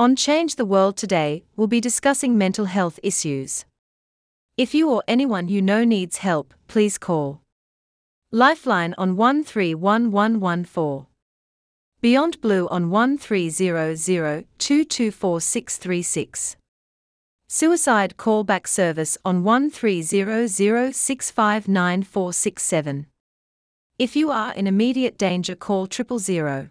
On Change the World today, we'll be discussing mental health issues. If you or anyone you know needs help, please call Lifeline on 131114. Beyond Blue on 1300 224 Suicide Callback Service on 1300 659 If you are in immediate danger, call triple zero.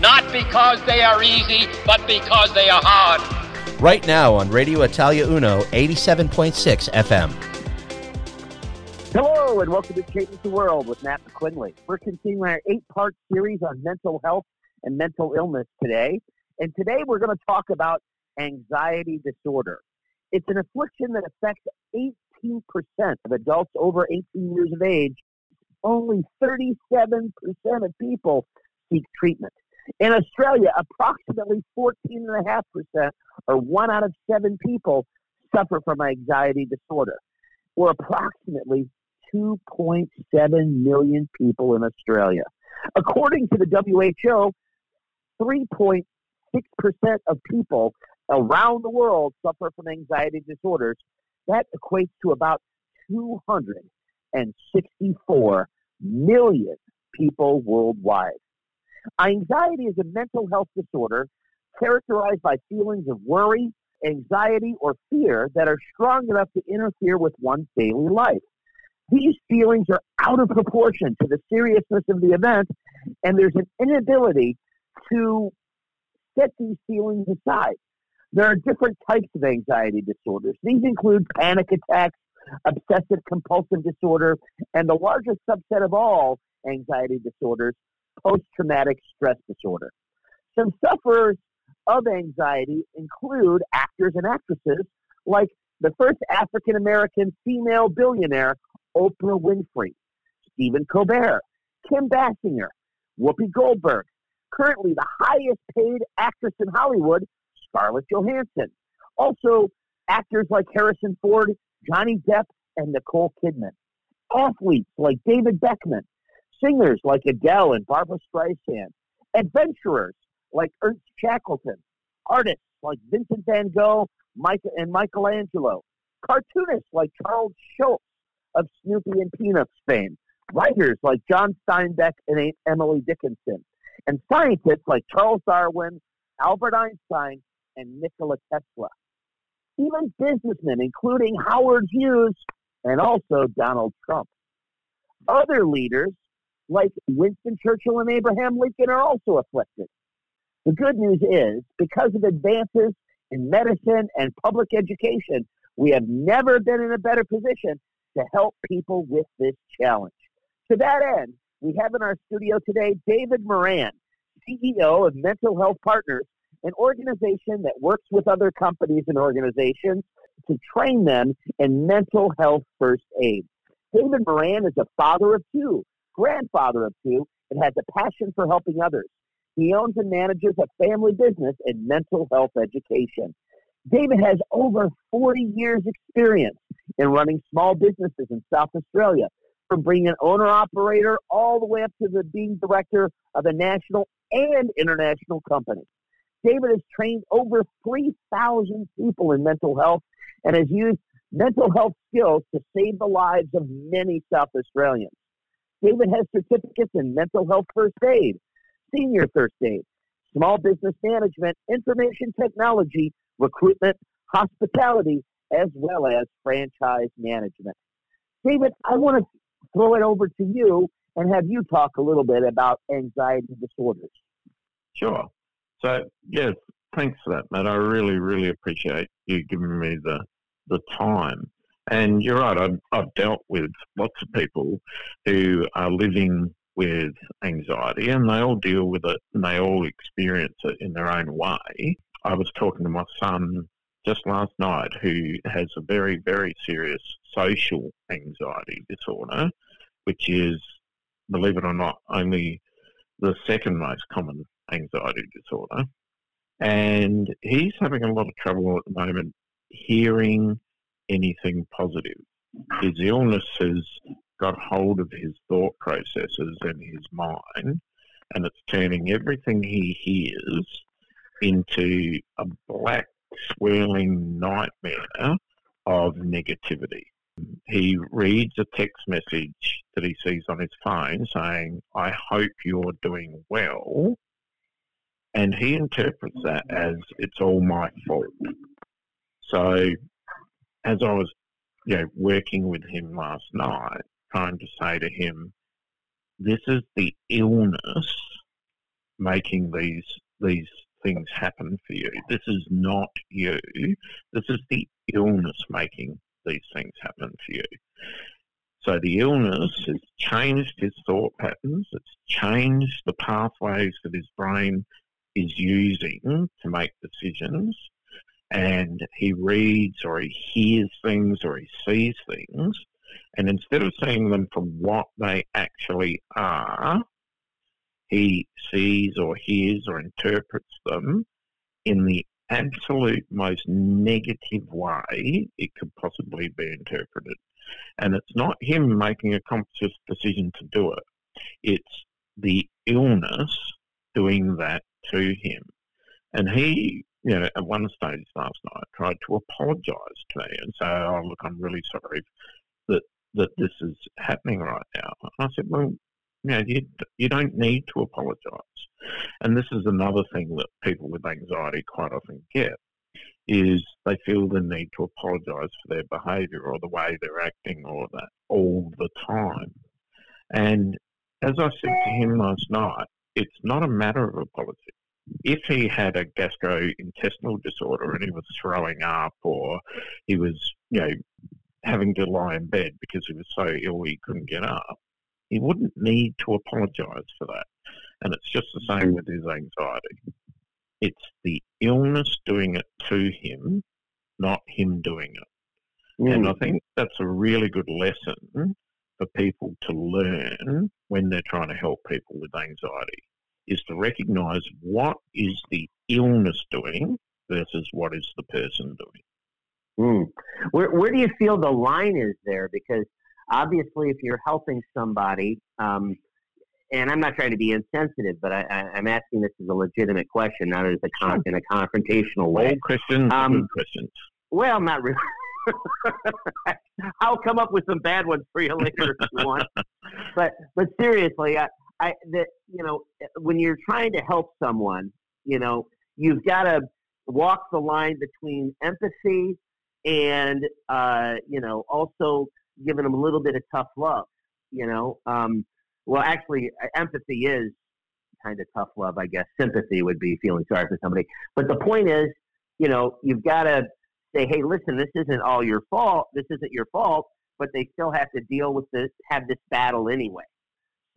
Not because they are easy, but because they are hard. Right now on Radio Italia Uno, 87.6 FM. Hello, and welcome to Change the World with Matt McQuinley. We're continuing our eight part series on mental health and mental illness today. And today we're going to talk about anxiety disorder. It's an affliction that affects 18% of adults over 18 years of age. Only 37% of people seek treatment. In Australia, approximately 14.5%, or one out of seven people, suffer from anxiety disorder, or approximately 2.7 million people in Australia. According to the WHO, 3.6% of people around the world suffer from anxiety disorders. That equates to about 264 million people worldwide. Anxiety is a mental health disorder characterized by feelings of worry, anxiety, or fear that are strong enough to interfere with one's daily life. These feelings are out of proportion to the seriousness of the event, and there's an inability to set these feelings aside. There are different types of anxiety disorders. These include panic attacks, obsessive compulsive disorder, and the largest subset of all anxiety disorders, post traumatic stress disorder. Some sufferers of anxiety include actors and actresses like the first African American female billionaire, Oprah Winfrey, Stephen Colbert, Kim Basinger, Whoopi Goldberg, currently the highest paid actress in Hollywood, Scarlett Johansson. Also, actors like Harrison Ford, Johnny Depp, and Nicole Kidman. Athletes like David Beckham, singers like Adele and Barbra Streisand, adventurers like Ernest Shackleton, artists like Vincent van Gogh Micah, and Michelangelo, cartoonists like Charles Schulz of Snoopy and Peanuts fame, writers like John Steinbeck and Emily Dickinson, and scientists like Charles Darwin, Albert Einstein, and Nikola Tesla. Even businessmen, including Howard Hughes and also Donald Trump. Other leaders like Winston Churchill and Abraham Lincoln are also afflicted. The good news is, because of advances in medicine and public education, we have never been in a better position to help people with this challenge. To that end, we have in our studio today David Moran, CEO of Mental Health Partners, an organization that works with other companies and organizations to train them in mental health first aid. David Moran is a father of two grandfather of two and has a passion for helping others. He owns and manages a family business in mental health education. David has over 40 years experience in running small businesses in South Australia, from being an owner operator all the way up to the being director of a national and international company. David has trained over 3,000 people in mental health and has used mental health skills to save the lives of many South Australians. David has certificates in mental health first aid, senior first aid, small business management, information technology, recruitment, hospitality, as well as franchise management. David, I want to throw it over to you and have you talk a little bit about anxiety disorders. Sure. So, yes, thanks for that, Matt. I really, really appreciate you giving me the, the time. And you're right, I've, I've dealt with lots of people who are living with anxiety and they all deal with it and they all experience it in their own way. I was talking to my son just last night who has a very, very serious social anxiety disorder, which is, believe it or not, only the second most common anxiety disorder. And he's having a lot of trouble at the moment hearing anything positive. His illness has got hold of his thought processes and his mind, and it's turning everything he hears into a black, swirling nightmare of negativity. He reads a text message that he sees on his phone saying, I hope you're doing well. And he interprets that as it's all my fault. So, as I was you know, working with him last night, trying to say to him, this is the illness making these these things happen for you. This is not you. This is the illness making these things happen for you. So the illness has changed his thought patterns. It's changed the pathways that his brain is using to make decisions. And he reads or he hears things or he sees things and instead of seeing them for what they actually are, he sees or hears or interprets them in the absolute most negative way it could possibly be interpreted. And it's not him making a conscious decision to do it, it's the illness doing that to him. And he, you know, at one stage last night tried to apologise to me and say, Oh, look, I'm really sorry that that this is happening right now. And I said, well, you know, you, you don't need to apologise. And this is another thing that people with anxiety quite often get, is they feel the need to apologise for their behaviour or the way they're acting or that all the time. And as I said to him last night, it's not a matter of apology. If he had a gastrointestinal disorder and he was throwing up or he was, you know, having to lie in bed because he was so ill he couldn't get up, he wouldn't need to apologise for that. And it's just the same with his anxiety. It's the illness doing it to him, not him doing it. Mm. And I think that's a really good lesson for people to learn when they're trying to help people with anxiety is to recognize what is the illness doing versus what is the person doing. Mm. Where where do you feel the line is there? Because obviously, if you're helping somebody, um, and I'm not trying to be insensitive, but I, am asking this as a legitimate question, not as a con- in a confrontational way. All Christians, um, Christians. Well, not really. I'll come up with some bad ones for you later if you want. But but seriously, I, I that you know when you're trying to help someone, you know you've got to walk the line between empathy and uh, you know also giving them a little bit of tough love. You know, um, well, actually, empathy is kind of tough love, I guess. Sympathy would be feeling sorry for somebody. But the point is, you know, you've got to say, hey, listen, this isn't all your fault. This isn't your fault, but they still have to deal with this, have this battle anyway.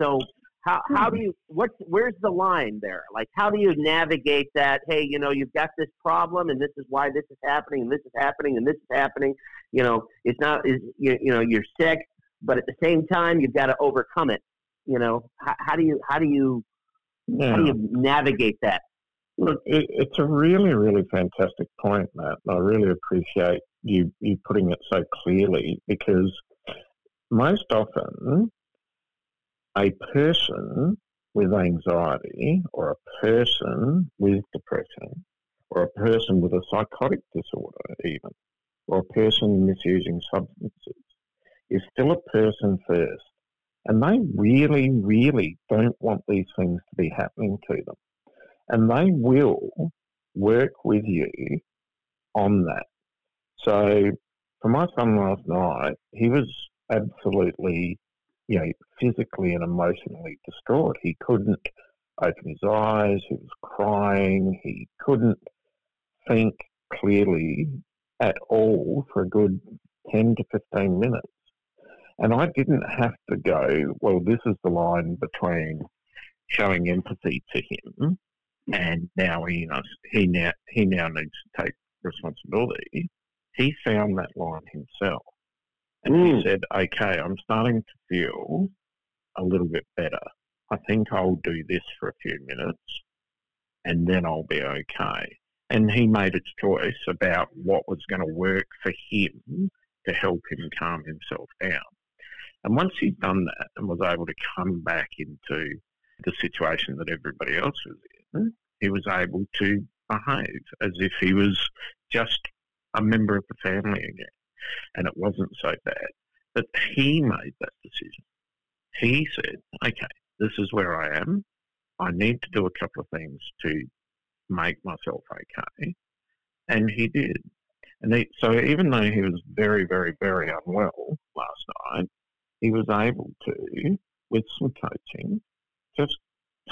So how how do hmm. you what's where's the line there? Like how do you navigate that? Hey, you know, you've got this problem, and this is why this is happening, and this is happening, and this is happening. You know, it's not is you, you know you're sick, but at the same time you've got to overcome it. You know, how, how do you how do you yeah. how do you navigate that? Look, it, it's a really really fantastic point, Matt. I really appreciate you you putting it so clearly because most often a person with anxiety or a person with depression or a person with a psychotic disorder even or a person misusing substances is still a person first and they really really don't want these things to be happening to them and they will work with you on that. So for my son last night he was absolutely you know, physically and emotionally distraught. He couldn't open his eyes. He was crying. He couldn't think clearly at all for a good 10 to 15 minutes. And I didn't have to go, well, this is the line between showing empathy to him and now he knows he now he now needs to take responsibility. He found that line himself. And Mm. he said, Okay, I'm starting to feel a little bit better. I think I'll do this for a few minutes and then I'll be okay. And he made a choice about what was going to work for him to help him calm himself down. And once he'd done that and was able to come back into the situation that everybody else was in, he was able to behave as if he was just a member of the family again. And it wasn't so bad. But he made that decision. He said, okay, this is where I am. I need to do a couple of things to make myself okay. And he did. And he, so even though he was very, very, very unwell last night, he was able to, with some coaching, just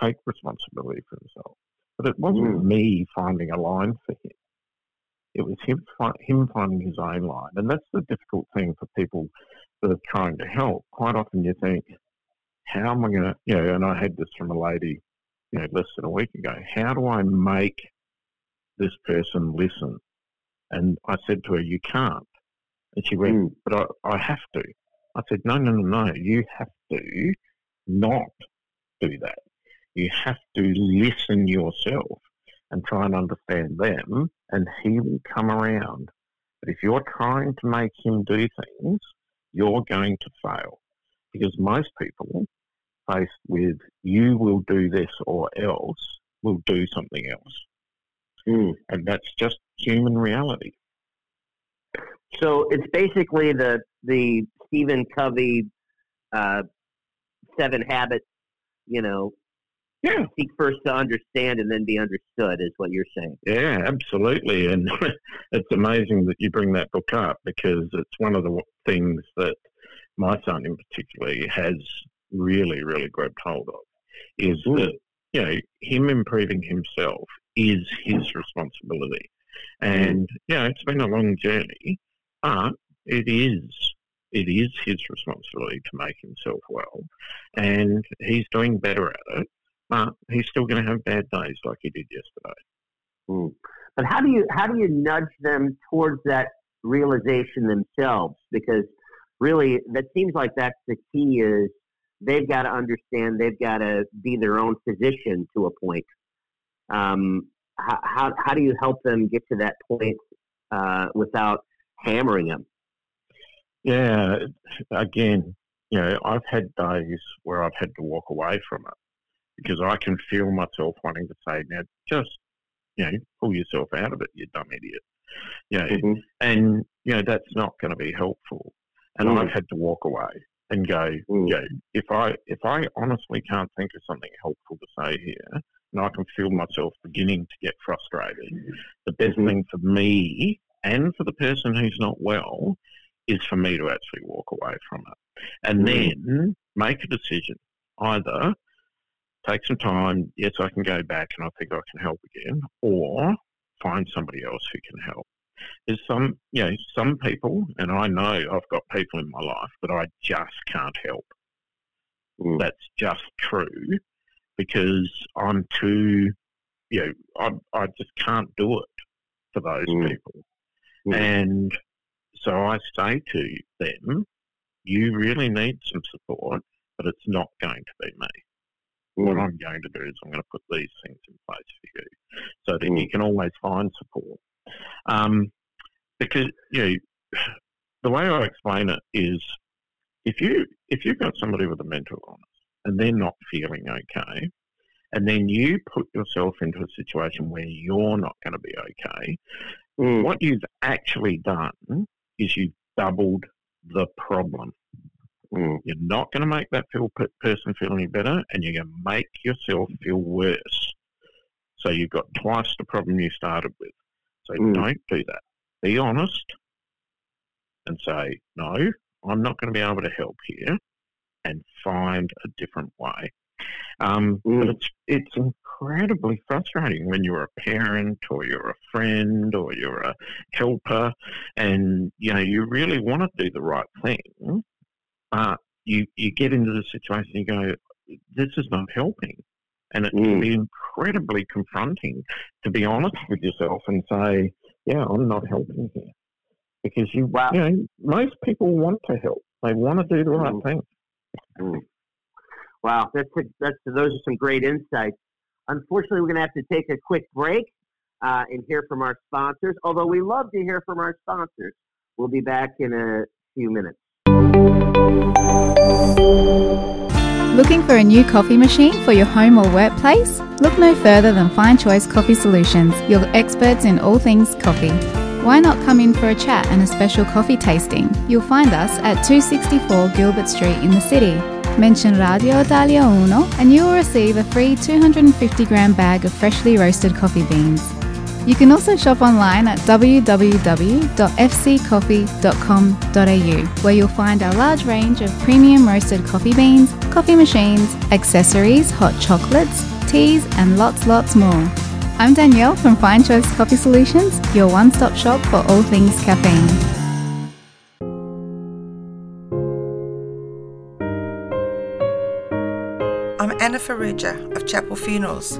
take responsibility for himself. But it wasn't Mm. me finding a line for him. It was him, him finding his own line. And that's the difficult thing for people that are trying to help. Quite often you think, how am I going to, you know, and I had this from a lady, you know, less than a week ago. How do I make this person listen? And I said to her, you can't. And she went, Mm. but I, I have to. I said, no, no, no, no. You have to not do that. You have to listen yourself and try and understand them, and he will come around. But if you're trying to make him do things, you're going to fail. Because most people, faced with you will do this or else, will do something else. Mm. And that's just human reality. So it's basically the the Stephen Covey uh, seven habits. You know, Yeah, seek first to understand and then be understood is what you're saying. yeah, absolutely. And it's amazing that you bring that book up because it's one of the things that my son in particular has really, really grabbed hold of is Mm. that, you know, him improving himself is his responsibility. And, you know, it's been a long journey, but it is. It is his responsibility to make himself well. And he's doing better at it, but he's still going to have bad days like he did yesterday. Mm. But how do you how do you nudge them towards that realization themselves? Because really, that seems like that's the key. Is they've got to understand. They've got to be their own physician to a point. Um, how, how how do you help them get to that point uh, without hammering them? Yeah, again, you know, I've had days where I've had to walk away from it because I can feel myself wanting to say, now just, you know, pull yourself out of it, you dumb idiot. You know, Mhm. and, you know, that's not going to be helpful. And Mm. I've had to walk away and go, Mm. you know, if I, if I honestly can't think of something helpful to say here, and I can feel myself beginning to get frustrated, the best Mhm. thing for me and for the person who's not well is for me to actually walk away from it. And Mhm. then make a decision. Either take some time, yes, I can go back and I think I can help again, or find somebody else who can help. There's some, you know, some people, and I know I've got people in my life that I just can't help. Mm. That's just true because I'm too, you know, I, I just can't do it for those Mm. people. Mm. And so I say to them, you really need some support, but it's not going to be me. What Mm. I'm going to do is I'm going to put these things in place for you so that Mm. you can always find support. Um, because, you know, the way I explain it is if you if you've got somebody with a mental illness and they're not feeling okay, and then you put yourself into a situation where you're not going to be okay, Mm. what you've actually done is you've doubled the problem. Mm. You're not going to make that feel, person feel any better, and you're going to make yourself feel worse. So you've got twice the problem you started with. So Mm. don't do that. Be honest and say, no, I'm not going to be able to help here, and find a different way. Um, Mm. But it's it's incredibly frustrating when you're a parent or you're a friend or you're a helper, and you know you really want to do the right thing, uh, you you get into the situation, and you go, this is not helping, and it can Mm. be incredibly confronting to be honest with yourself and say, yeah, I'm not helping here, because you, Wow. you know, most people want to help, they want to do the right Mm. thing. Mm. Wow, that's a, that's those are some great insights. Unfortunately, we're going to have to take a quick break uh, and hear from our sponsors. Although we love to hear from our sponsors, we'll be back in a few minutes. Looking for a new coffee machine for your home or workplace? Look no further than Fine Choice Coffee Solutions, your experts in all things coffee. Why not come in for a chat and a special coffee tasting? You'll find us at 264 Gilbert Street in the city. Mention Radio Italia Uno and you will receive a free 250 gram bag of freshly roasted coffee beans. You can also shop online at www.fccoffee.com.au, where you'll find our large range of premium roasted coffee beans, coffee machines, accessories, hot chocolates, teas, and lots, lots more. I'm Danielle from Fine Choice Coffee Solutions, your one stop shop for all things caffeine. I'm Anna Faruja of Chapel Funerals.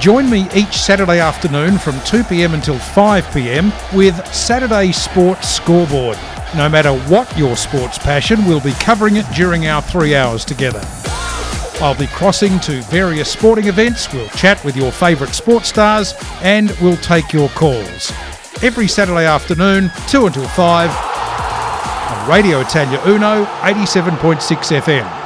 Join me each Saturday afternoon from 2pm until 5pm with Saturday Sports Scoreboard. No matter what your sports passion, we'll be covering it during our three hours together. I'll be crossing to various sporting events, we'll chat with your favourite sports stars, and we'll take your calls. Every Saturday afternoon, 2 until 5, on Radio Italia Uno, 87.6 FM.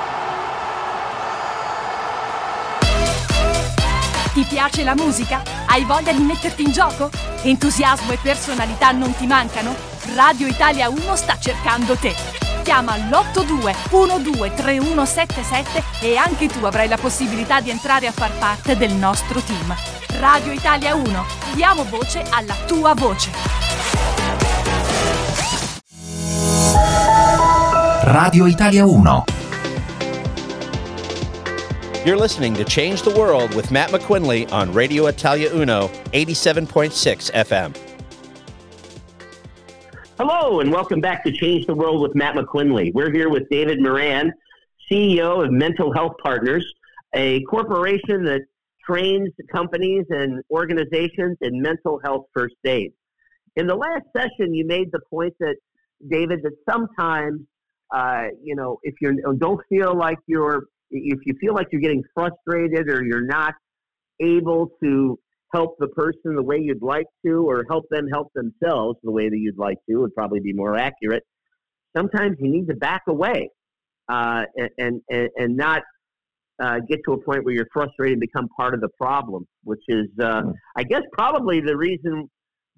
Piace la musica? Hai voglia di metterti in gioco? Entusiasmo e personalità non ti mancano? Radio Italia 1 sta cercando te. Chiama l'82 123177 e anche tu avrai la possibilità di entrare a far parte del nostro team. Radio Italia 1, diamo voce alla tua voce. Radio Italia 1. You're listening to Change the World with Matt McQuinley on Radio Italia Uno, 87.6 FM. Hello, and welcome back to Change the World with Matt McQuinley. We're here with David Moran, CEO of Mental Health Partners, a corporation that trains companies and organizations in mental health first aid. In the last session, you made the point that, David, that sometimes, uh, you know, if you don't feel like you're, if you feel like you're getting frustrated or you're not able to help the person the way you'd like to, or help them help themselves the way that you'd like to, would probably be more accurate. Sometimes you need to back away uh, and, and and not uh, get to a point where you're frustrated and become part of the problem, which is, uh, I guess, probably the reason.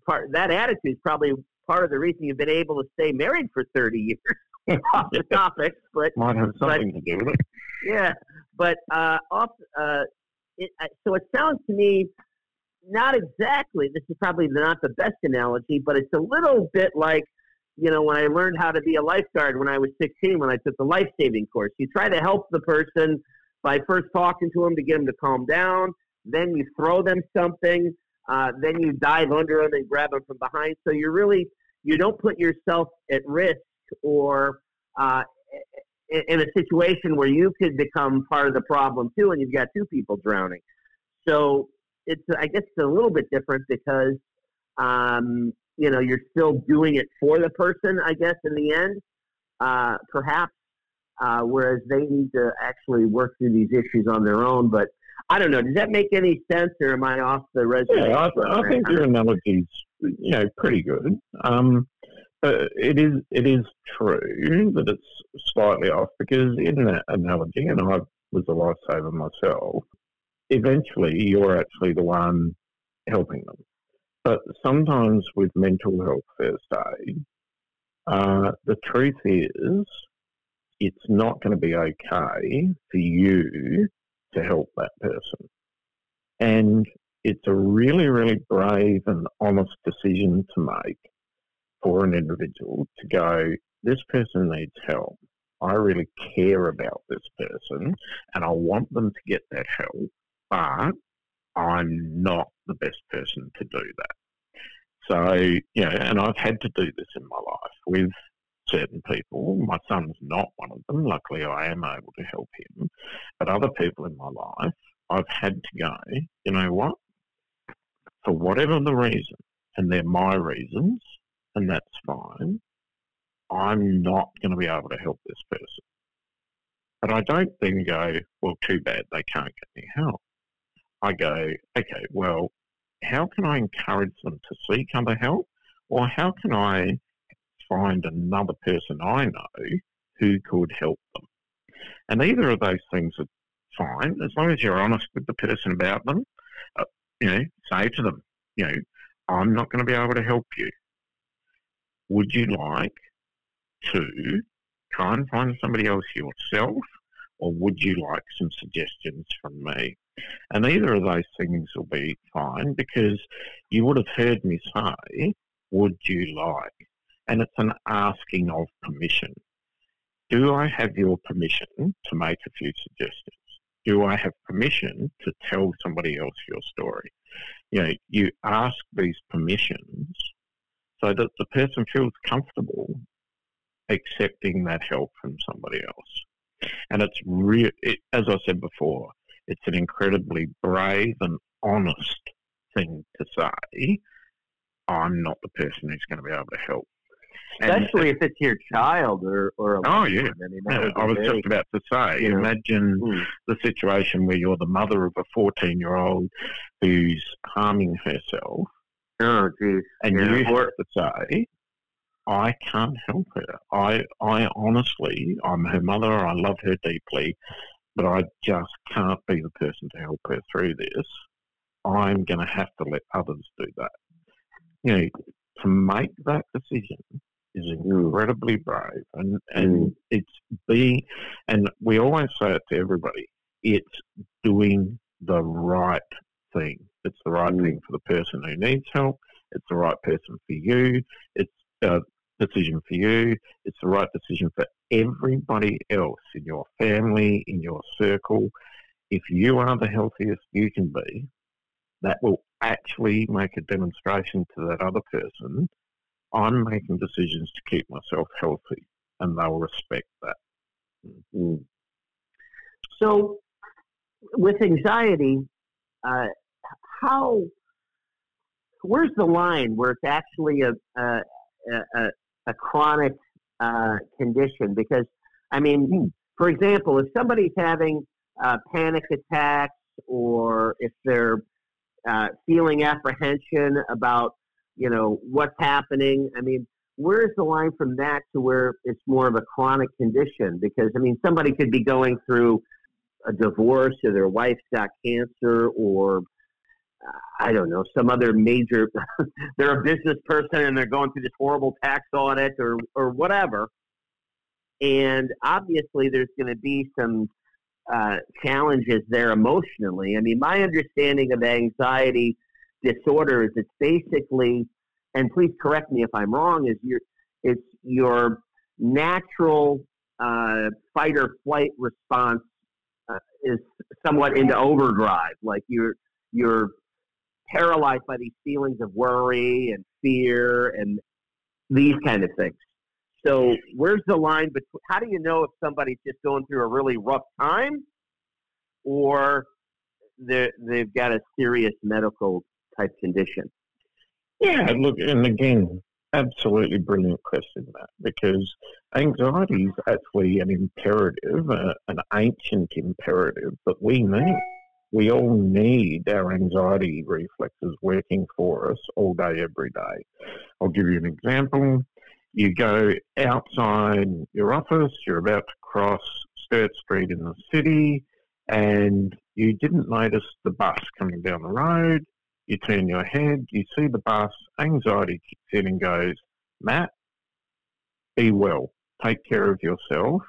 Part that attitude is probably part of the reason you've been able to stay married for 30 years. off the topic, but Might have something to do with it. Yeah, but uh, off. Uh, it, so it sounds to me not exactly. This is probably not the best analogy, but it's a little bit like you know when I learned how to be a lifeguard when I was 16 when I took the life saving course. You try to help the person by first talking to them to get them to calm down. Then you throw them something. Uh, then you dive under them and grab them from behind. So you really you don't put yourself at risk or uh, in, in a situation where you could become part of the problem too, and you've got two people drowning. So it's I guess it's a little bit different because um, you know you're still doing it for the person. I guess in the end, uh, perhaps, uh, whereas they need to actually work through these issues on their own. But I don't know. Does that make any sense, or am I off the reservation? Yeah, I, I think your analogy's you know pretty good. Um, but it is it is true that it's slightly off because in that analogy, and I was a lifesaver myself. Eventually, you're actually the one helping them. But sometimes with mental health first aid, uh, the truth is it's not going to be okay for you to help that person. And it's a really, really brave and honest decision to make for an individual to go, this person needs help. I really care about this person and I want them to get that help, but I'm not the best person to do that. So, you know, and I've had to do this in my life with certain people. My son's not one of them. Luckily, I am able to help him. But other people in my life, I've had to go, you know what? For whatever the reason, and they're my reasons, and that's fine, I'm not going to be able to help this person. But I don't then go, well, too bad, they can't get any help. I go, okay, well, how can I encourage them to seek other help? Or how can I find another person I know who could help them? And either of those things are fine as long as you're honest with the person about them. Uh, you know, say to them, you know, I'm not going to be able to help you. Would you like to try and find somebody else yourself, or would you like some suggestions from me? And either of those things will be fine because you would have heard me say, Would you like? And it's an asking of permission. Do I have your permission to make a few suggestions? Do I have permission to tell somebody else your story? You know, you ask these permissions so that the person feels comfortable accepting that help from somebody else. And it's real, it, as I said before, it's an incredibly brave and honest thing to say. I'm not the person who's going to be able to help. Especially and, if it's your child or, or a oh yeah, I, mean, I was very, just about to say. You know, imagine mm. the situation where you're the mother of a 14 year old who's harming herself. Oh, geez. And yeah. you have to say, I can't help her. I, I honestly, I'm her mother. I love her deeply, but I just can't be the person to help her through this. I'm going to have to let others do that. You know, to make that decision is incredibly brave, and and mm. it's being, and we always say it to everybody. It's doing the right thing. It's the right mm. thing for the person who needs help. It's the right person for you. It's a decision for you. It's the right decision for everybody else in your family, in your circle. If you are the healthiest you can be, that will actually make a demonstration to that other person I'm making decisions to keep myself healthy, and they'll respect that. Mm-hmm. So, with anxiety, uh, how where's the line where it's actually a a, a, a chronic uh, condition because, I mean, for example, if somebody's having uh, panic attacks or if they're uh, feeling apprehension about, you know, what's happening, I mean, where's the line from that to where it's more of a chronic condition? Because, I mean, somebody could be going through a divorce or their wife's got cancer or I don't know, some other major, they're a business person and they're going through this horrible tax audit or, or whatever. And obviously, there's going to be some uh, challenges there emotionally. I mean, my understanding of anxiety disorder is it's basically, and please correct me if I'm wrong, is your, it's your natural uh, fight or flight response uh, is somewhat into overdrive. Like you're, you're paralyzed by these feelings of worry and fear and these kind of things. So, where's the line between? How do you know if somebody's just going through a really rough time, or they've got a serious medical type condition? Yeah, look, and again, absolutely brilliant question that because anxiety is actually an imperative, uh, an ancient imperative that we need we all need our anxiety reflexes working for us all day, every day. I'll give you an example. You go outside your office, you're about to cross Sturt Street in the city, and you didn't notice the bus coming down the road. You turn your head, you see the bus, anxiety kicks in and goes, Matt, be well, take care of yourself,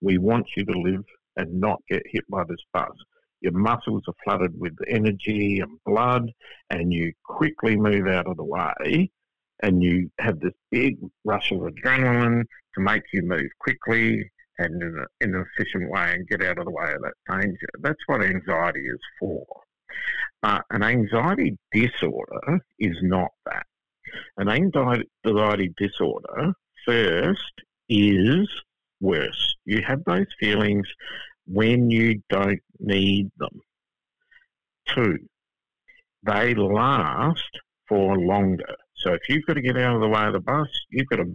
We want you to live and not get hit by this bus. Your muscles are flooded with energy and blood, and you quickly move out of the way, and you have this big rush of adrenaline to make you move quickly and in, a, in an efficient way and get out of the way of that danger. That's what anxiety is for. Uh, an anxiety disorder is not that. An anxiety disorder, first, is worse. You have those feelings when you don't need them. Two, they last for longer. So if you've got to get out of the way of the bus, you've got a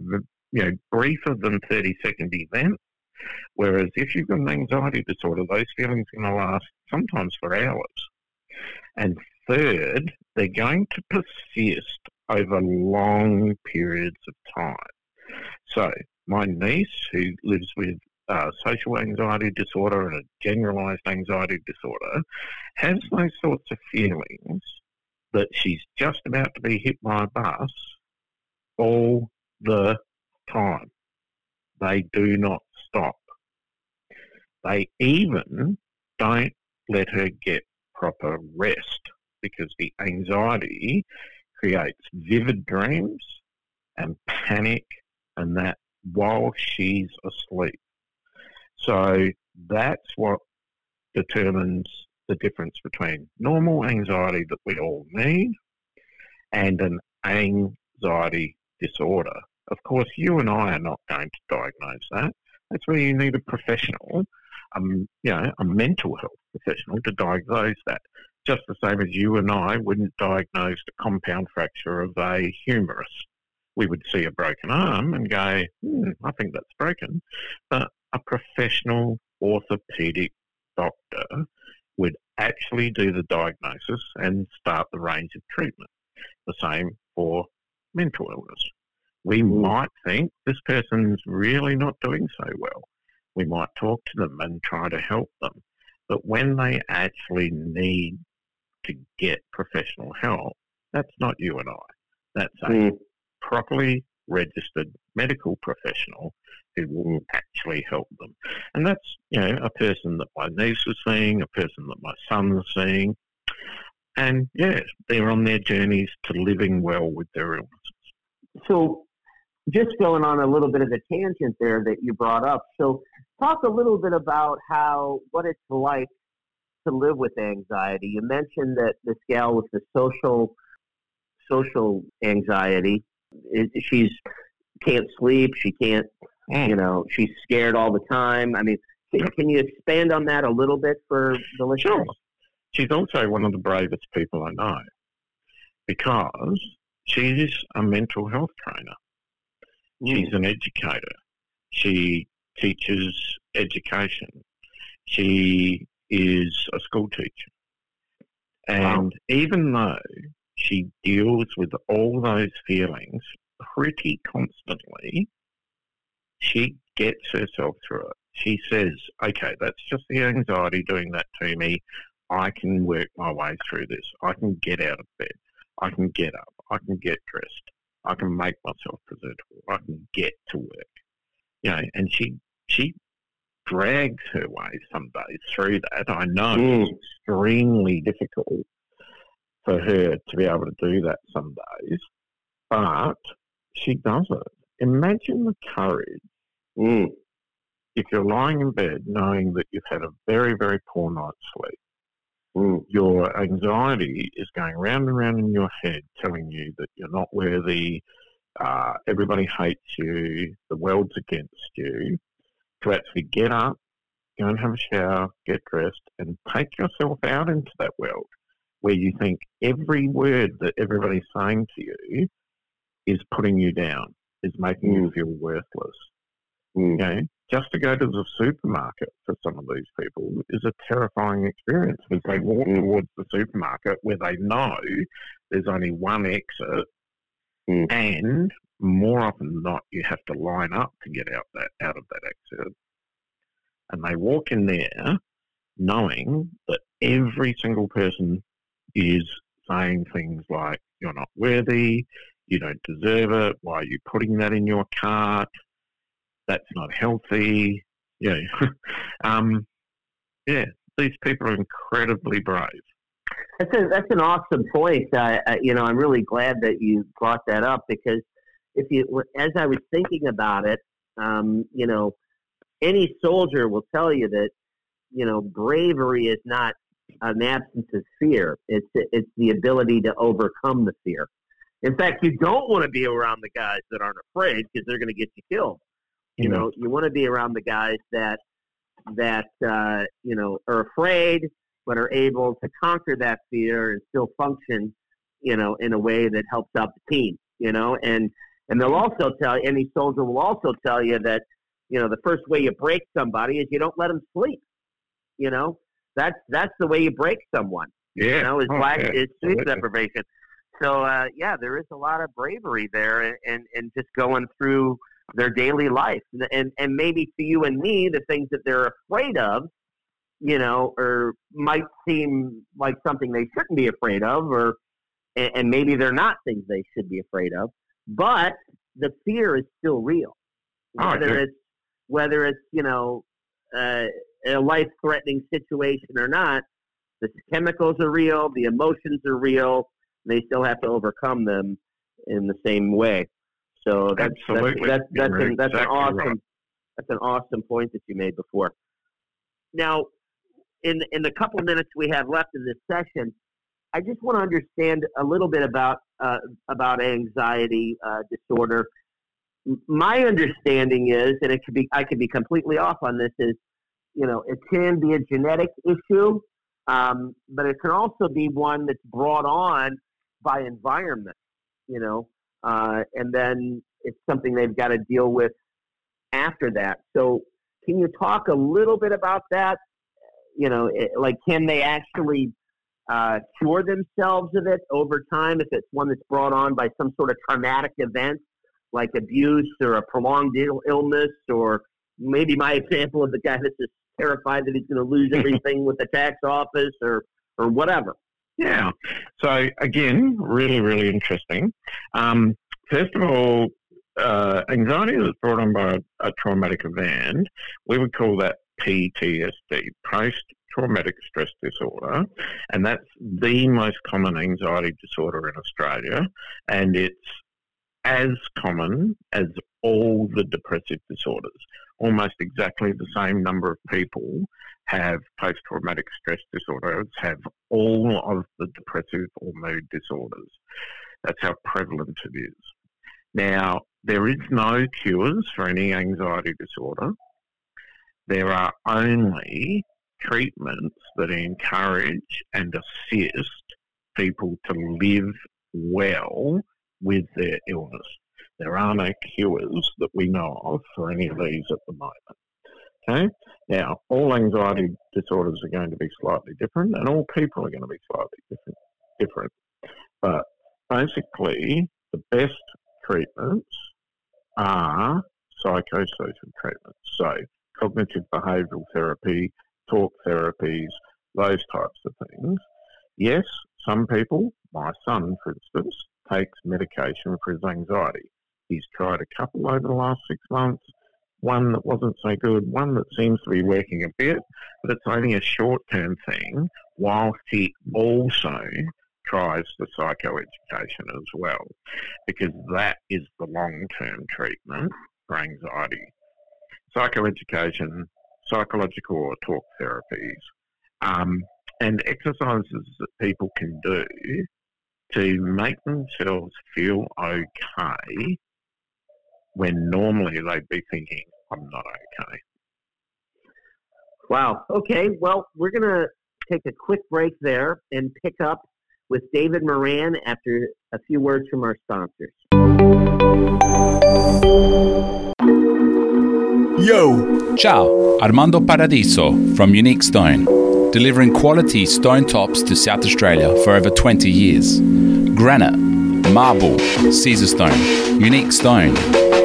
you know briefer than thirty second event. Whereas if you've got an anxiety disorder, those feelings are going to last sometimes for hours. And third, they're going to persist over long periods of time. So my niece, who lives with uh, social anxiety disorder and a generalized anxiety disorder, has those sorts of feelings that she's just about to be hit by a bus all the time. They do not stop. They even don't let her get proper rest because the anxiety creates vivid dreams and panic and that while she's asleep. So that's what determines the difference between normal anxiety that we all need and an anxiety disorder. Of course, you and I are not going to diagnose that. That's where you need a professional, um, you know, a mental health professional to diagnose that. Just the same as you and I wouldn't diagnose the compound fracture of a humerus we would see a broken arm and go, hmm, I think that's broken. But a professional orthopedic doctor would actually do the diagnosis and start the range of treatment. The same for mental illness. We mm. might think this person's really not doing so well. We might talk to them and try to help them. But when they actually need to get professional help, that's not you and I. That's a mm properly registered medical professional who will actually help them. And that's, you know, a person that my niece is seeing, a person that my son is seeing. And yeah, they're on their journeys to living well with their illnesses. So, just going on a little bit of a tangent there that you brought up. So, talk a little bit about how what it's like to live with anxiety. You mentioned that the scale with the social social anxiety it, she's can't sleep. She can't, mm. you know, she's scared all the time. I mean, can, can, you expand on that a little bit for the listeners? Sure. She's also one of the bravest people I know because she's a mental health trainer. Mm. She's an educator. She teaches education. She is a school teacher. And wow. even though she deals with all those feelings pretty constantly. She gets herself through it. She says, okay, that's just the anxiety doing that to me. I can work my way through this. I can get out of bed. I can get up. I can get dressed. I can make myself presentable. I can get to work. You know, and she she drags her way some days through that. I know mm. it's extremely difficult for her to be able to do that some days, but she does it. Imagine the courage mm. if you're lying in bed knowing that you've had a very, very poor night's sleep. Mm. Your anxiety is going round and round in your head, telling you that you're not worthy, uh, everybody hates you, the world's against you. To actually get up, go and have a shower, get dressed, and take yourself out into that world where you think every word that everybody's saying to you is putting you down, is making mm. you feel worthless. Mm. Okay? Just to go to the supermarket for some of these people is a terrifying experience because they walk mm. towards the supermarket where they know there's only one exit mm. and more often than not you have to line up to get out that out of that exit. And they walk in there knowing that every single person is saying things like, you're not worthy, you don't deserve it, why are you putting that in your cart, that's not healthy, Yeah. um, yeah, these people are incredibly brave. That's a, that's an awesome point. You know, I'm really glad that you brought that up because if you, as I was thinking about it, um, you know, any soldier will tell you that, you know, bravery is not an absence of fear. It's it's the ability to overcome the fear. In fact, you don't want to be around the guys that aren't afraid because they're going to get you killed. You know, you want to be around the guys that that uh, you know are afraid but are able to conquer that fear and still function, you know, in a way that helps out the team. You know, and and they'll also tell any soldier will also tell you that you know the first way you break somebody is you don't let them sleep. You know, that's that's the way you break someone. Yeah, you know, is oh, black yeah, is sleep absolutely. deprivation. So uh, yeah, there is a lot of bravery there, and, and and just going through their daily life, and and maybe to you and me, the things that they're afraid of, you know, or might seem like something they shouldn't be afraid of, or and, and maybe they're not things they should be afraid of, but the fear is still real, Oh, whether yeah. it's whether it's you know uh, a life threatening situation or not. The chemicals are real, the emotions are real. They still have to overcome them in the same way. So that's Absolutely. that's that's, that's, an, that's an awesome right. that's an awesome point that you made before. Now, in in the couple of minutes we have left in this session, I just want to understand a little bit about uh, about anxiety uh, disorder. My understanding is, and it could be I could be completely off on this, is you know it can be a genetic issue, um, but it can also be one that's brought on by environment. You know, uh, and then it's something they've got to deal with after that. So, can you talk a little bit about that? You know, it, like can they actually uh, cure themselves of it over time if it's one that's brought on by some sort of traumatic event like abuse or a prolonged Ill- illness or maybe my example of the guy that's just terrified that he's going to lose everything with the tax office or or whatever. Yeah. So again, really, really interesting. Um, first of all, uh, anxiety that's brought on by a, a traumatic event, we would call that PTSD, post-traumatic stress disorder, and that's the most common anxiety disorder in Australia, and it's as common as all the depressive disorders. Almost exactly the same number of people have post traumatic stress disorders, have all of the depressive or mood disorders. That's how prevalent it is. Now, there is no cures for any anxiety disorder. There are only treatments that encourage and assist people to live well with their illness. There are no cures that we know of for any of these at the moment. Okay? Now, all anxiety disorders are going to be slightly different, and all people are going to be slightly different. different. But basically, the best treatments are psychosocial treatments. So, cognitive behavioural therapy, talk therapies, those types of things. Yes, some people, my son, for instance, takes medication for his anxiety. He's tried a couple over the last six months, one that wasn't so good, one that seems to be working a bit, but it's only a short term thing, whilst he also tries the psychoeducation as well, because that is the long term treatment for anxiety. Psychoeducation, psychological or talk therapies, um, and exercises that people can do to make themselves feel okay when normally they'd be thinking, I'm not okay. Wow. Okay. Well, we're going to take a quick break there and pick up with David Moran after a few words from our sponsors. Yo! Ciao, Armando Paradiso from Unique Stone, delivering quality stone tops to South Australia for over 20 years. Granite, marble, Caesar stone, unique stone,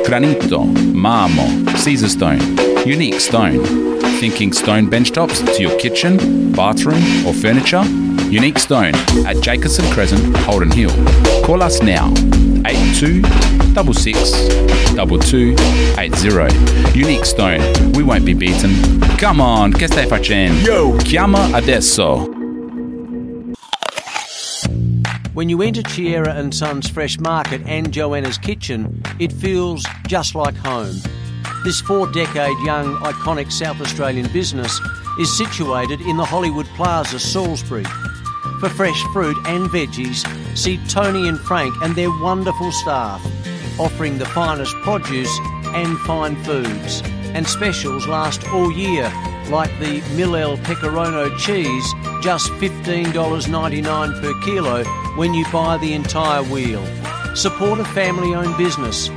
granito, marmo, Caesar stone, unique stone. Thinking stone bench tops to your kitchen, bathroom, or furniture? Unique Stone at Jacobson Crescent, Holden Hill. Call us now 82 66 2280. Unique Stone, we won't be beaten. Come on, che stai facendo? Yo! Chiama adesso. When you enter Chiera and Sons Fresh Market and Joanna's Kitchen, it feels just like home. This four decade young, iconic South Australian business is situated in the Hollywood Plaza, Salisbury. For fresh fruit and veggies, see Tony and Frank and their wonderful staff, offering the finest produce and fine foods. And specials last all year, like the Millel Pecorino cheese, just $15.99 per kilo when you buy the entire wheel. Support a family owned business.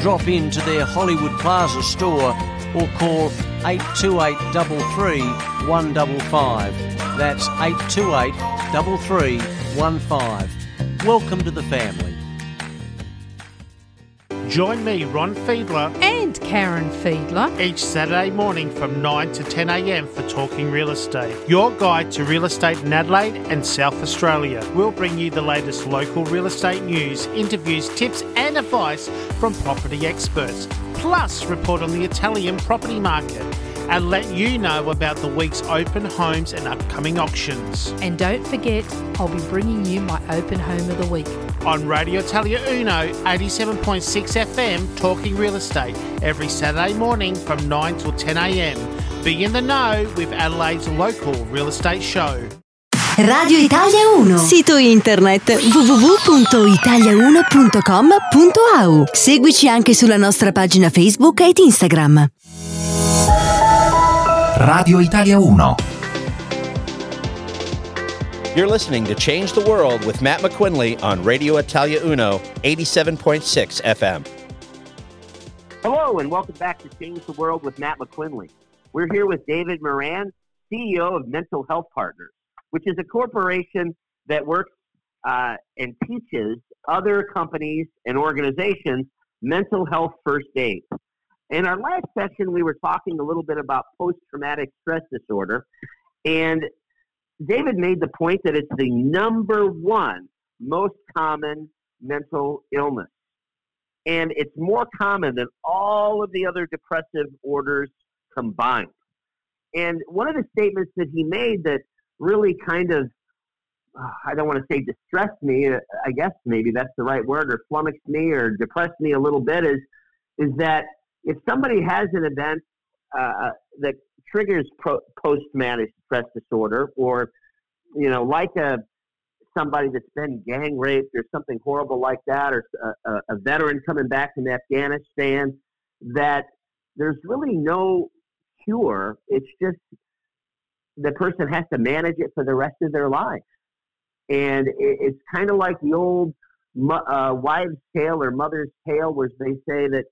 Drop into their Hollywood Plaza store or call 828 33 155. That's 828 3315. Welcome to the family. Join me, Ron Fiedler, and Karen Fiedler each Saturday morning from 9 to 10 a.m. for Talking Real Estate, your guide to real estate in Adelaide and South Australia. We'll bring you the latest local real estate news, interviews, tips, and advice from property experts, plus report on the Italian property market and let you know about the week's open homes and upcoming auctions. And don't forget, I'll be bringing you my open home of the week. On Radio Italia Uno, 87.6 FM, talking real estate, every Saturday morning from 9 till 10 a.m. Be in the know with Adelaide's local real estate show. Radio Italia 1 Sito internet www.italia1.com.au Seguici anche sulla nostra pagina Facebook ed Instagram. Radio Italia 1. You're listening to Change the World with Matt McQuinley on Radio Italia Uno, 87.6 FM. Hello, and welcome back to Change the World with Matt McQuinley. We're here with David Moran, CEO of Mental Health Partners, which is a corporation that works uh, and teaches other companies and organizations mental health first aid. In our last session, we were talking a little bit about post traumatic stress disorder. And David made the point that it's the number one most common mental illness. And it's more common than all of the other depressive orders combined. And one of the statements that he made that really kind of, uh, I don't want to say distressed me, I guess maybe that's the right word, or flummoxed me or depressed me a little bit is, is that if somebody has an event uh, that triggers pro- post-traumatic stress disorder, or you know, like a somebody that's been gang raped or something horrible like that, or a, a veteran coming back from Afghanistan, that there's really no cure. It's just the person has to manage it for the rest of their life. And it, it's kind of like the old uh, wives' tale or mother's tale, where they say that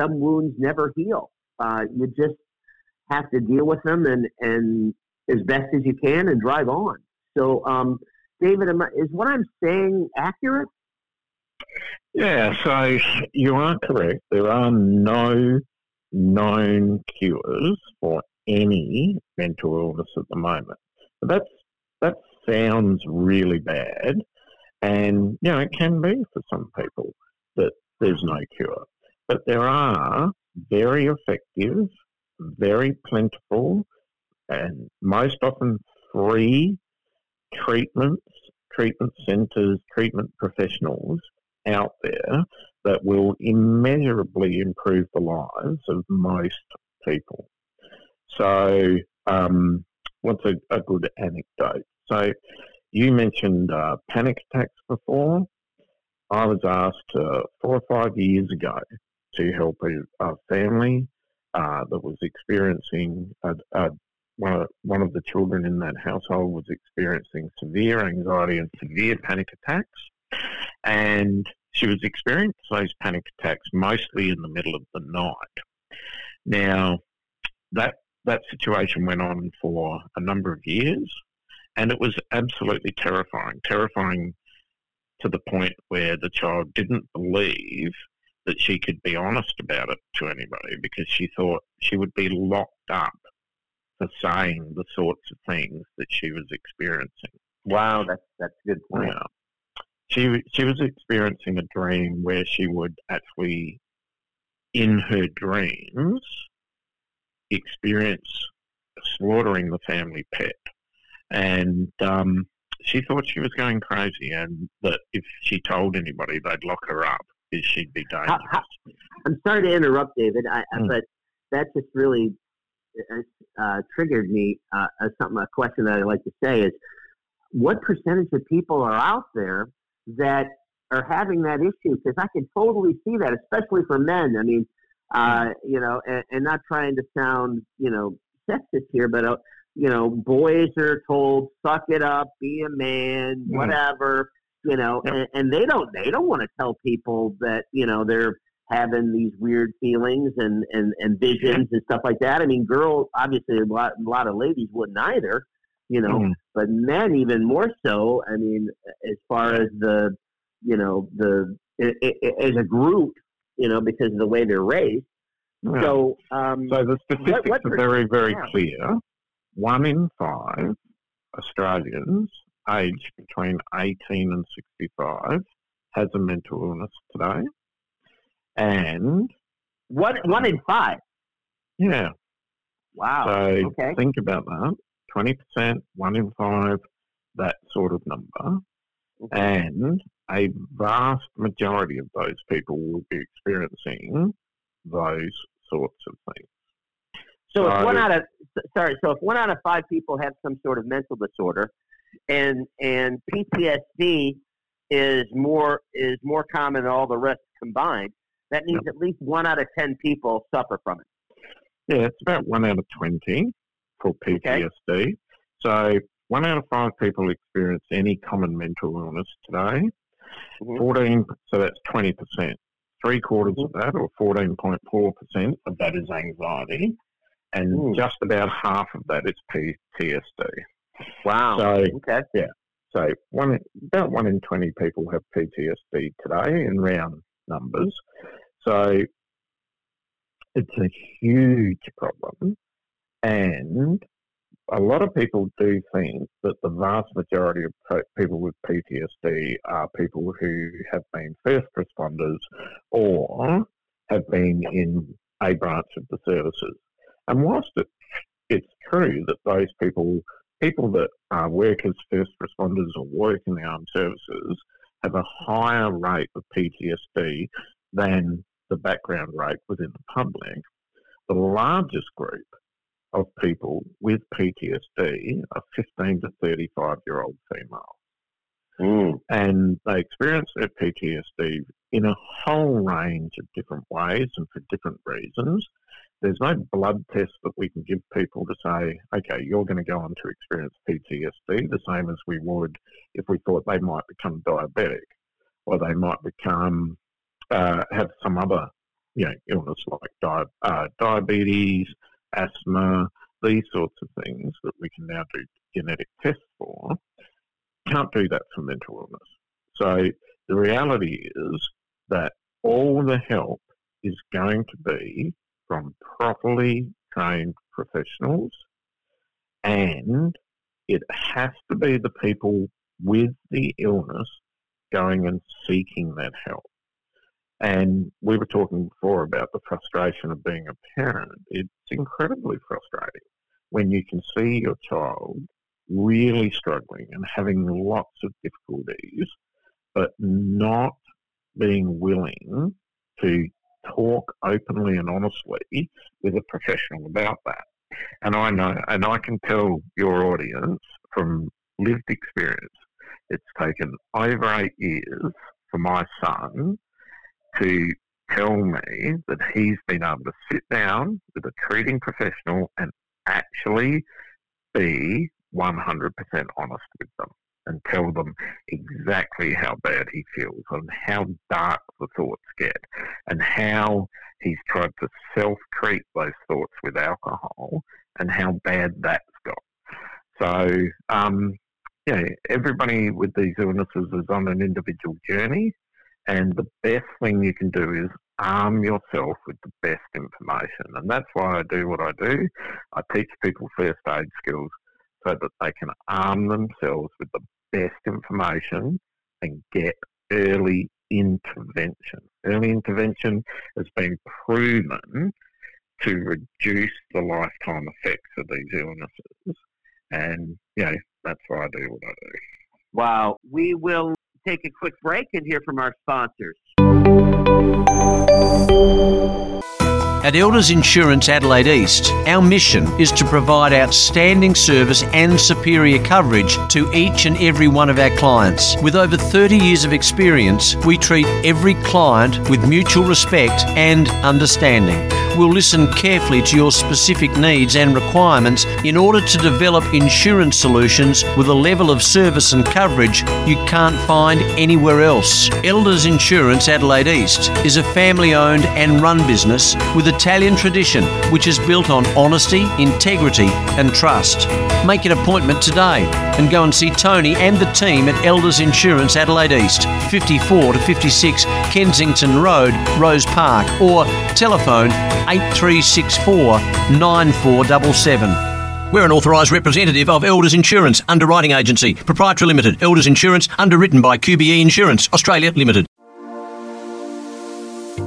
some wounds never heal. Uh, you just have to deal with them and, and as best as you can and drive on. So, um, David, I, is what I'm saying accurate? Yeah, so you are correct. There are no known cures for any mental illness at the moment. But that's that sounds really bad, and you know it can be for some people that there's no cure. But there are very effective, very plentiful, and most often free treatments, treatment centres, treatment professionals out there that will immeasurably improve the lives of most people. So, um, what's a, a, good anecdote? So, you mentioned uh, panic attacks before. I was asked uh, four or five years ago to help a, a family uh, that was experiencing a, a, one, of, one of the children in that household was experiencing severe anxiety and severe panic attacks, and she was experiencing those panic attacks mostly in the middle of the night. Now, that that situation went on for a number of years, and it was absolutely terrifying. Terrifying to the point where the child didn't believe that she could be honest about it to anybody because she thought she would be locked up for saying the sorts of things that she was experiencing. Wow, that's that's a good point. Yeah. she she was experiencing a dream where she would actually, in her dreams, experience slaughtering the family pet, and um, she thought she was going crazy, and that if she told anybody, they'd lock her up she'd be dangerous. How, how, I'm sorry to interrupt, David, I, Mm. but that just really uh, uh, triggered me. Uh, as something, a question that I'd like to say is, what percentage of people are out there that are having that issue? Because I can totally see that, especially for men. I mean, uh, you know, and, and not trying to sound, you know, sexist here, but uh, you know, boys are told, "Suck it up, be a man, Mm. whatever." You know, and, and they don't they don't want to tell people that you know they're having these weird feelings and, and, and visions and stuff like that. I mean, girls obviously a lot a lot of ladies wouldn't either, you know, Mhm. but men even more so. I mean, as far as the you know the i i as a group, you know, because of the way they're raised. Yeah. So, um, So the statistics what are very, very yeah. clear. One in five Australians aged between 18 and 65 has a mental illness today. And one, one in five. yeah, Wow. so okay. think about that 20%, one in five, that sort of number. And a vast majority of those people will be experiencing those sorts of things. So if one out of sorry, so if one out of five people have some sort of mental disorder, and and PTSD is more is more common than all the rest combined, that means at least one out of ten people suffer from it. Yeah, it's about one out of 20 for PTSD. So, one out of five people experience any common mental illness today. Mm-hmm. 14, so that's 20%. Three quarters mm-hmm. of that, or 14.4% of that is anxiety. And mm. just about half of that is PTSD. Wow. So, okay. yeah. So, one, about one in 20 people have PTSD today in round numbers. So, it's a huge problem. And a lot of people do think that the vast majority of people with PTSD are people who have been first responders or have been in a branch of the services. And whilst it, it's true that those people, people that uh, work as first responders or work in the armed services, have a higher rate of PTSD than the background rate within the public, the largest group of people with PTSD are 15 to 35 year old females. And they experience their PTSD in a whole range of different ways and for different reasons. There's no blood test that we can give people to say, okay, you're going to go on to experience PTSD, the same as we would if we thought they might become diabetic or they might become uh, have some other you know illness like di- uh, diabetes, asthma, these sorts of things that we can now do genetic tests for. Can't do that for mental illness. So the reality is that all the help is going to be from properly trained professionals and it has to be the people with the illness going and seeking that help. And we were talking before about the frustration of being a parent. It's incredibly frustrating when you can see your child really struggling and having lots of difficulties, but not being willing to talk openly and honestly with a professional about that. And I know, and I can tell your audience from lived experience, it's taken over eight years for my son to tell me that he's been able to sit down with a treating professional and actually be 100% honest with them and tell them exactly how bad he feels and how dark the thoughts get and how he's tried to self treat those thoughts with alcohol and how bad that's got. So, um, yeah, everybody with these illnesses is on an individual journey, and the best thing you can do is arm yourself with the best information. And that's why I do what I do. I teach people first aid skills so that they can arm themselves with the best information and get early intervention. Early intervention has been proven to reduce the lifetime effects of these illnesses. And, you know, that's why I do what I do. Wow. We will take a quick break and hear from our sponsors. At Elders Insurance Adelaide East, our mission is to provide outstanding service and superior coverage to each and every one of our clients. With over 30 years of experience, we treat every client with mutual respect and understanding. We'll listen carefully to your specific needs and requirements in order to develop insurance solutions with a level of service and coverage you can't find anywhere else. Elders Insurance Adelaide East is a family owned and run business with Italian tradition which is built on honesty, integrity, and trust. Make an appointment today and go and see Tony and the team at Elders Insurance Adelaide East, 54 to 56 Kensington Road, Rose Park, or telephone 8364 9477. We're an authorised representative of Elders Insurance Underwriting Agency, Proprietary Limited, Elders Insurance, underwritten by QBE Insurance, Australia Limited.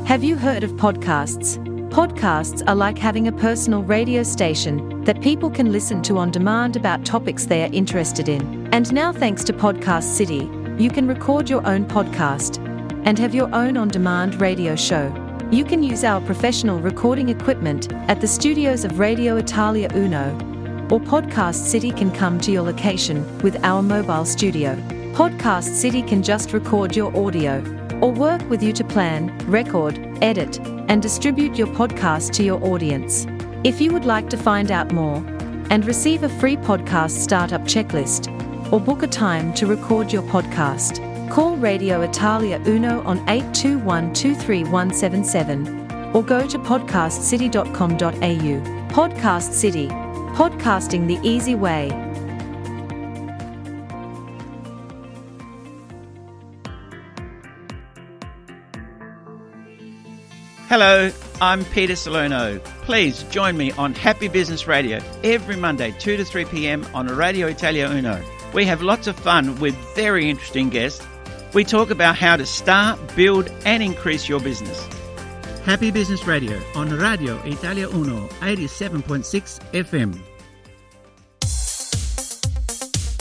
Have you heard of podcasts? Podcasts are like having a personal radio station that people can listen to on demand about topics they are interested in. And now, thanks to Podcast City, you can record your own podcast and have your own on demand radio show. You can use our professional recording equipment at the studios of Radio Italia Uno, or Podcast City can come to your location with our mobile studio. Podcast City can just record your audio or work with you to plan, record, edit, and distribute your podcast to your audience. If you would like to find out more and receive a free podcast startup checklist or book a time to record your podcast, call Radio Italia Uno on 821 23177 or go to podcastcity.com.au. Podcast City, podcasting the easy way. Hello, I'm Peter Salerno. Please join me on Happy Business Radio every Monday, 2 to 3 p.m. on Radio Italia Uno. We have lots of fun with very interesting guests. We talk about how to start, build, and increase your business. Happy Business Radio on Radio Italia Uno 87.6 FM.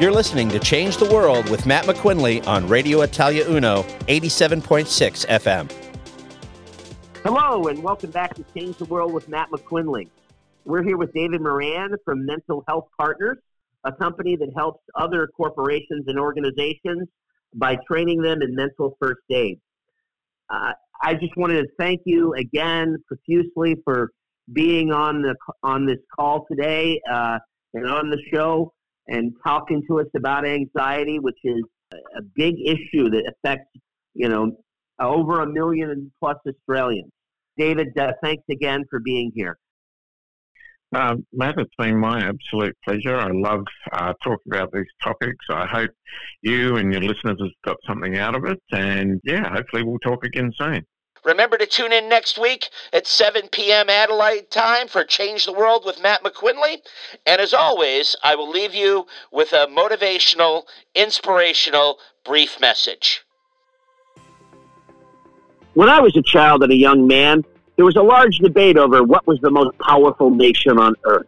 You're listening to Change the World with Matt McQuinley on Radio Italia Uno, 87.6 FM. Hello, and welcome back to Change the World with Matt McQuinley. We're here with David Moran from Mental Health Partners, a company that helps other corporations and organizations by training them in mental first aid. Uh, I just wanted to thank you again profusely for being on the on this call today uh, and on the show and talking to us about anxiety, which is a big issue that affects you know over a million plus Australians. David, uh, thanks again for being here. Um, Matt, it's been my absolute pleasure. I love uh, talking about these topics. I hope you and your listeners have got something out of it. And yeah, hopefully we'll talk again soon. Remember to tune in next week at 7 p.m. Adelaide time for Change the World with Matt McQuinley. And as always, I will leave you with a motivational, inspirational, brief message. When I was a child and a young man, there was a large debate over what was the most powerful nation on earth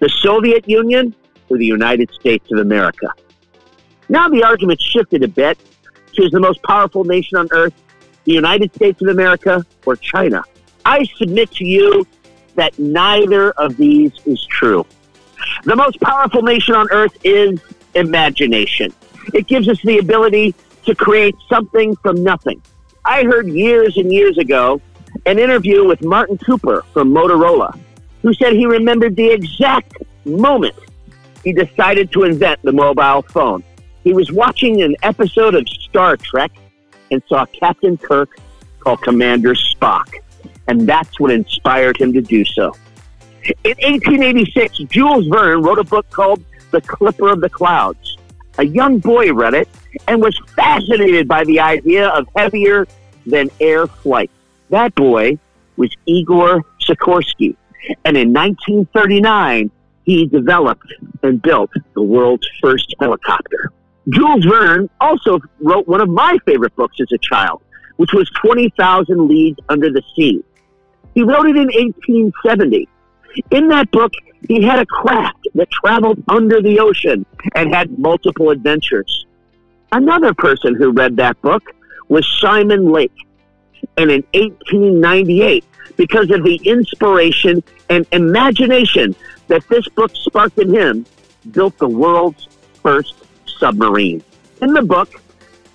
the Soviet Union or the United States of America. Now the argument shifted a bit to is the most powerful nation on earth the United States of America or China? I submit to you that neither of these is true. The most powerful nation on earth is imagination. It gives us the ability to create something from nothing. I heard years and years ago an interview with Martin Cooper from Motorola, who said he remembered the exact moment he decided to invent the mobile phone. He was watching an episode of Star Trek and saw Captain Kirk call Commander Spock. And that's what inspired him to do so. In 1886, Jules Verne wrote a book called The Clipper of the Clouds. A young boy read it and was fascinated by the idea of heavier than air flight. That boy was Igor Sikorsky. And in 1939, he developed and built the world's first helicopter. Jules Verne also wrote one of my favorite books as a child, which was 20,000 Leagues Under the Sea. He wrote it in 1870. In that book, he had a craft that traveled under the ocean and had multiple adventures. Another person who read that book was Simon Lake. And in 1898, because of the inspiration and imagination that this book sparked in him, built the world's first submarine. In the book,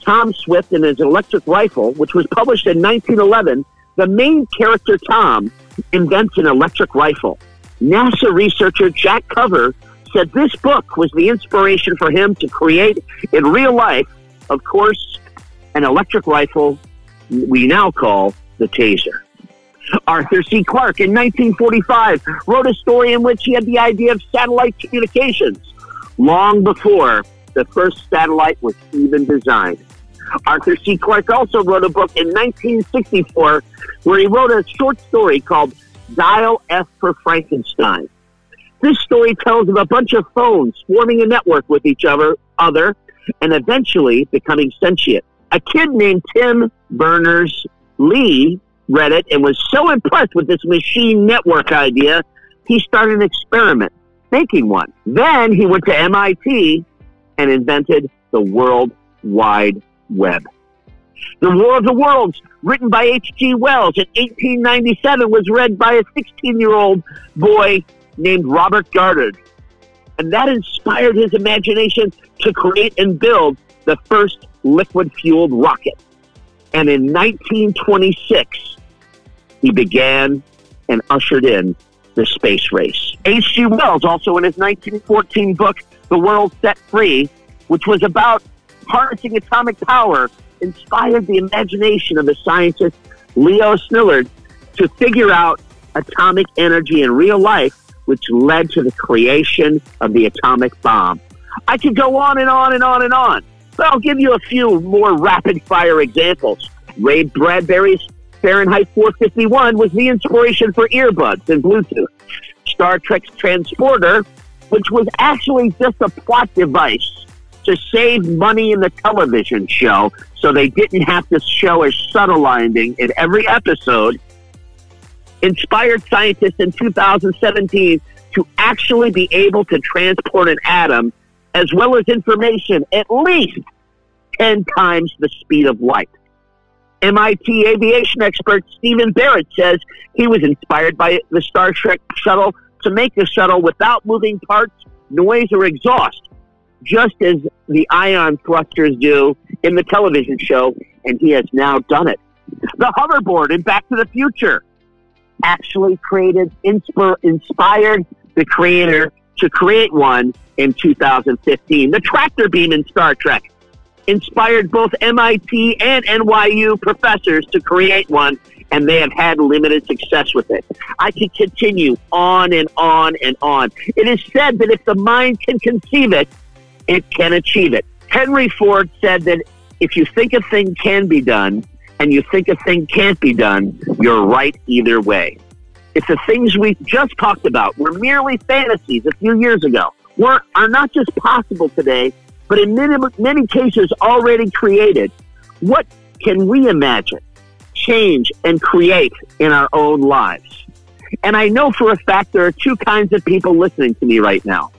Tom Swift and his electric rifle, which was published in 1911, the main character, Tom, invents an electric rifle. NASA researcher Jack Cover said this book was the inspiration for him to create in real life, of course, an electric rifle we now call the taser. Arthur C. Clarke in 1945 wrote a story in which he had the idea of satellite communications long before the first satellite was even designed. Arthur C. Clarke also wrote a book in 1964 where he wrote a short story called Dial F for Frankenstein. This story tells of a bunch of phones forming a network with each other, other and eventually becoming sentient. A kid named Tim Berners Lee read it and was so impressed with this machine network idea, he started an experiment making one. Then he went to MIT and invented the World Wide Web. The War of the Worlds, written by H.G. Wells in 1897, was read by a 16 year old boy named Robert Goddard. And that inspired his imagination to create and build the first liquid fueled rocket. And in 1926, he began and ushered in the space race. H.G. Wells, also in his 1914 book, The World Set Free, which was about harnessing atomic power, inspired the imagination of the scientist Leo Szilard to figure out atomic energy in real life, which led to the creation of the atomic bomb. I could go on and on and on and on, but I'll give you a few more rapid fire examples. Ray Bradbury's Fahrenheit 451 was the inspiration for earbuds and Bluetooth. Star Trek's transporter, which was actually just a plot device to save money in the television show so they didn't have to show a shuttle landing in every episode, inspired scientists in 2017 to actually be able to transport an atom as well as information at least 10 times the speed of light. MIT aviation expert Steven Barrett says he was inspired by the Star Trek shuttle to make the shuttle without moving parts, noise, or exhaust, just as the ion thrusters do in the television show, and he has now done it. The hoverboard in Back to the Future actually created, inspir- inspired the creator to create one in 2015. The tractor beam in Star Trek inspired both MIT and NYU professors to create one, and they have had limited success with it. I could continue on and on and on. It is said that if the mind can conceive it, it can achieve it. Henry Ford said that if you think a thing can be done and you think a thing can't be done, you're right either way. If the things we just talked about were merely fantasies a few years ago, were, are not just possible today, but in many, many cases already created, what can we imagine, change, and create in our own lives? And I know for a fact there are two kinds of people listening to me right now.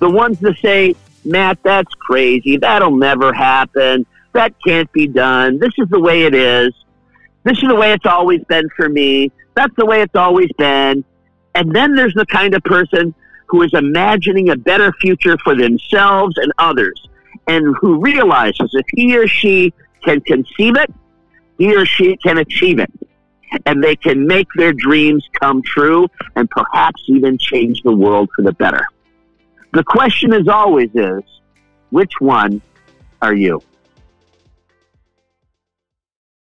The ones that say, Matt, that's crazy. That'll never happen. That can't be done. This is the way it is. This is the way it's always been for me. That's the way it's always been. And then there's the kind of person who is imagining a better future for themselves and others, and who realizes if he or she can conceive it, he or she can achieve it. And they can make their dreams come true and perhaps even change the world for the better. The question as always is, which one are you?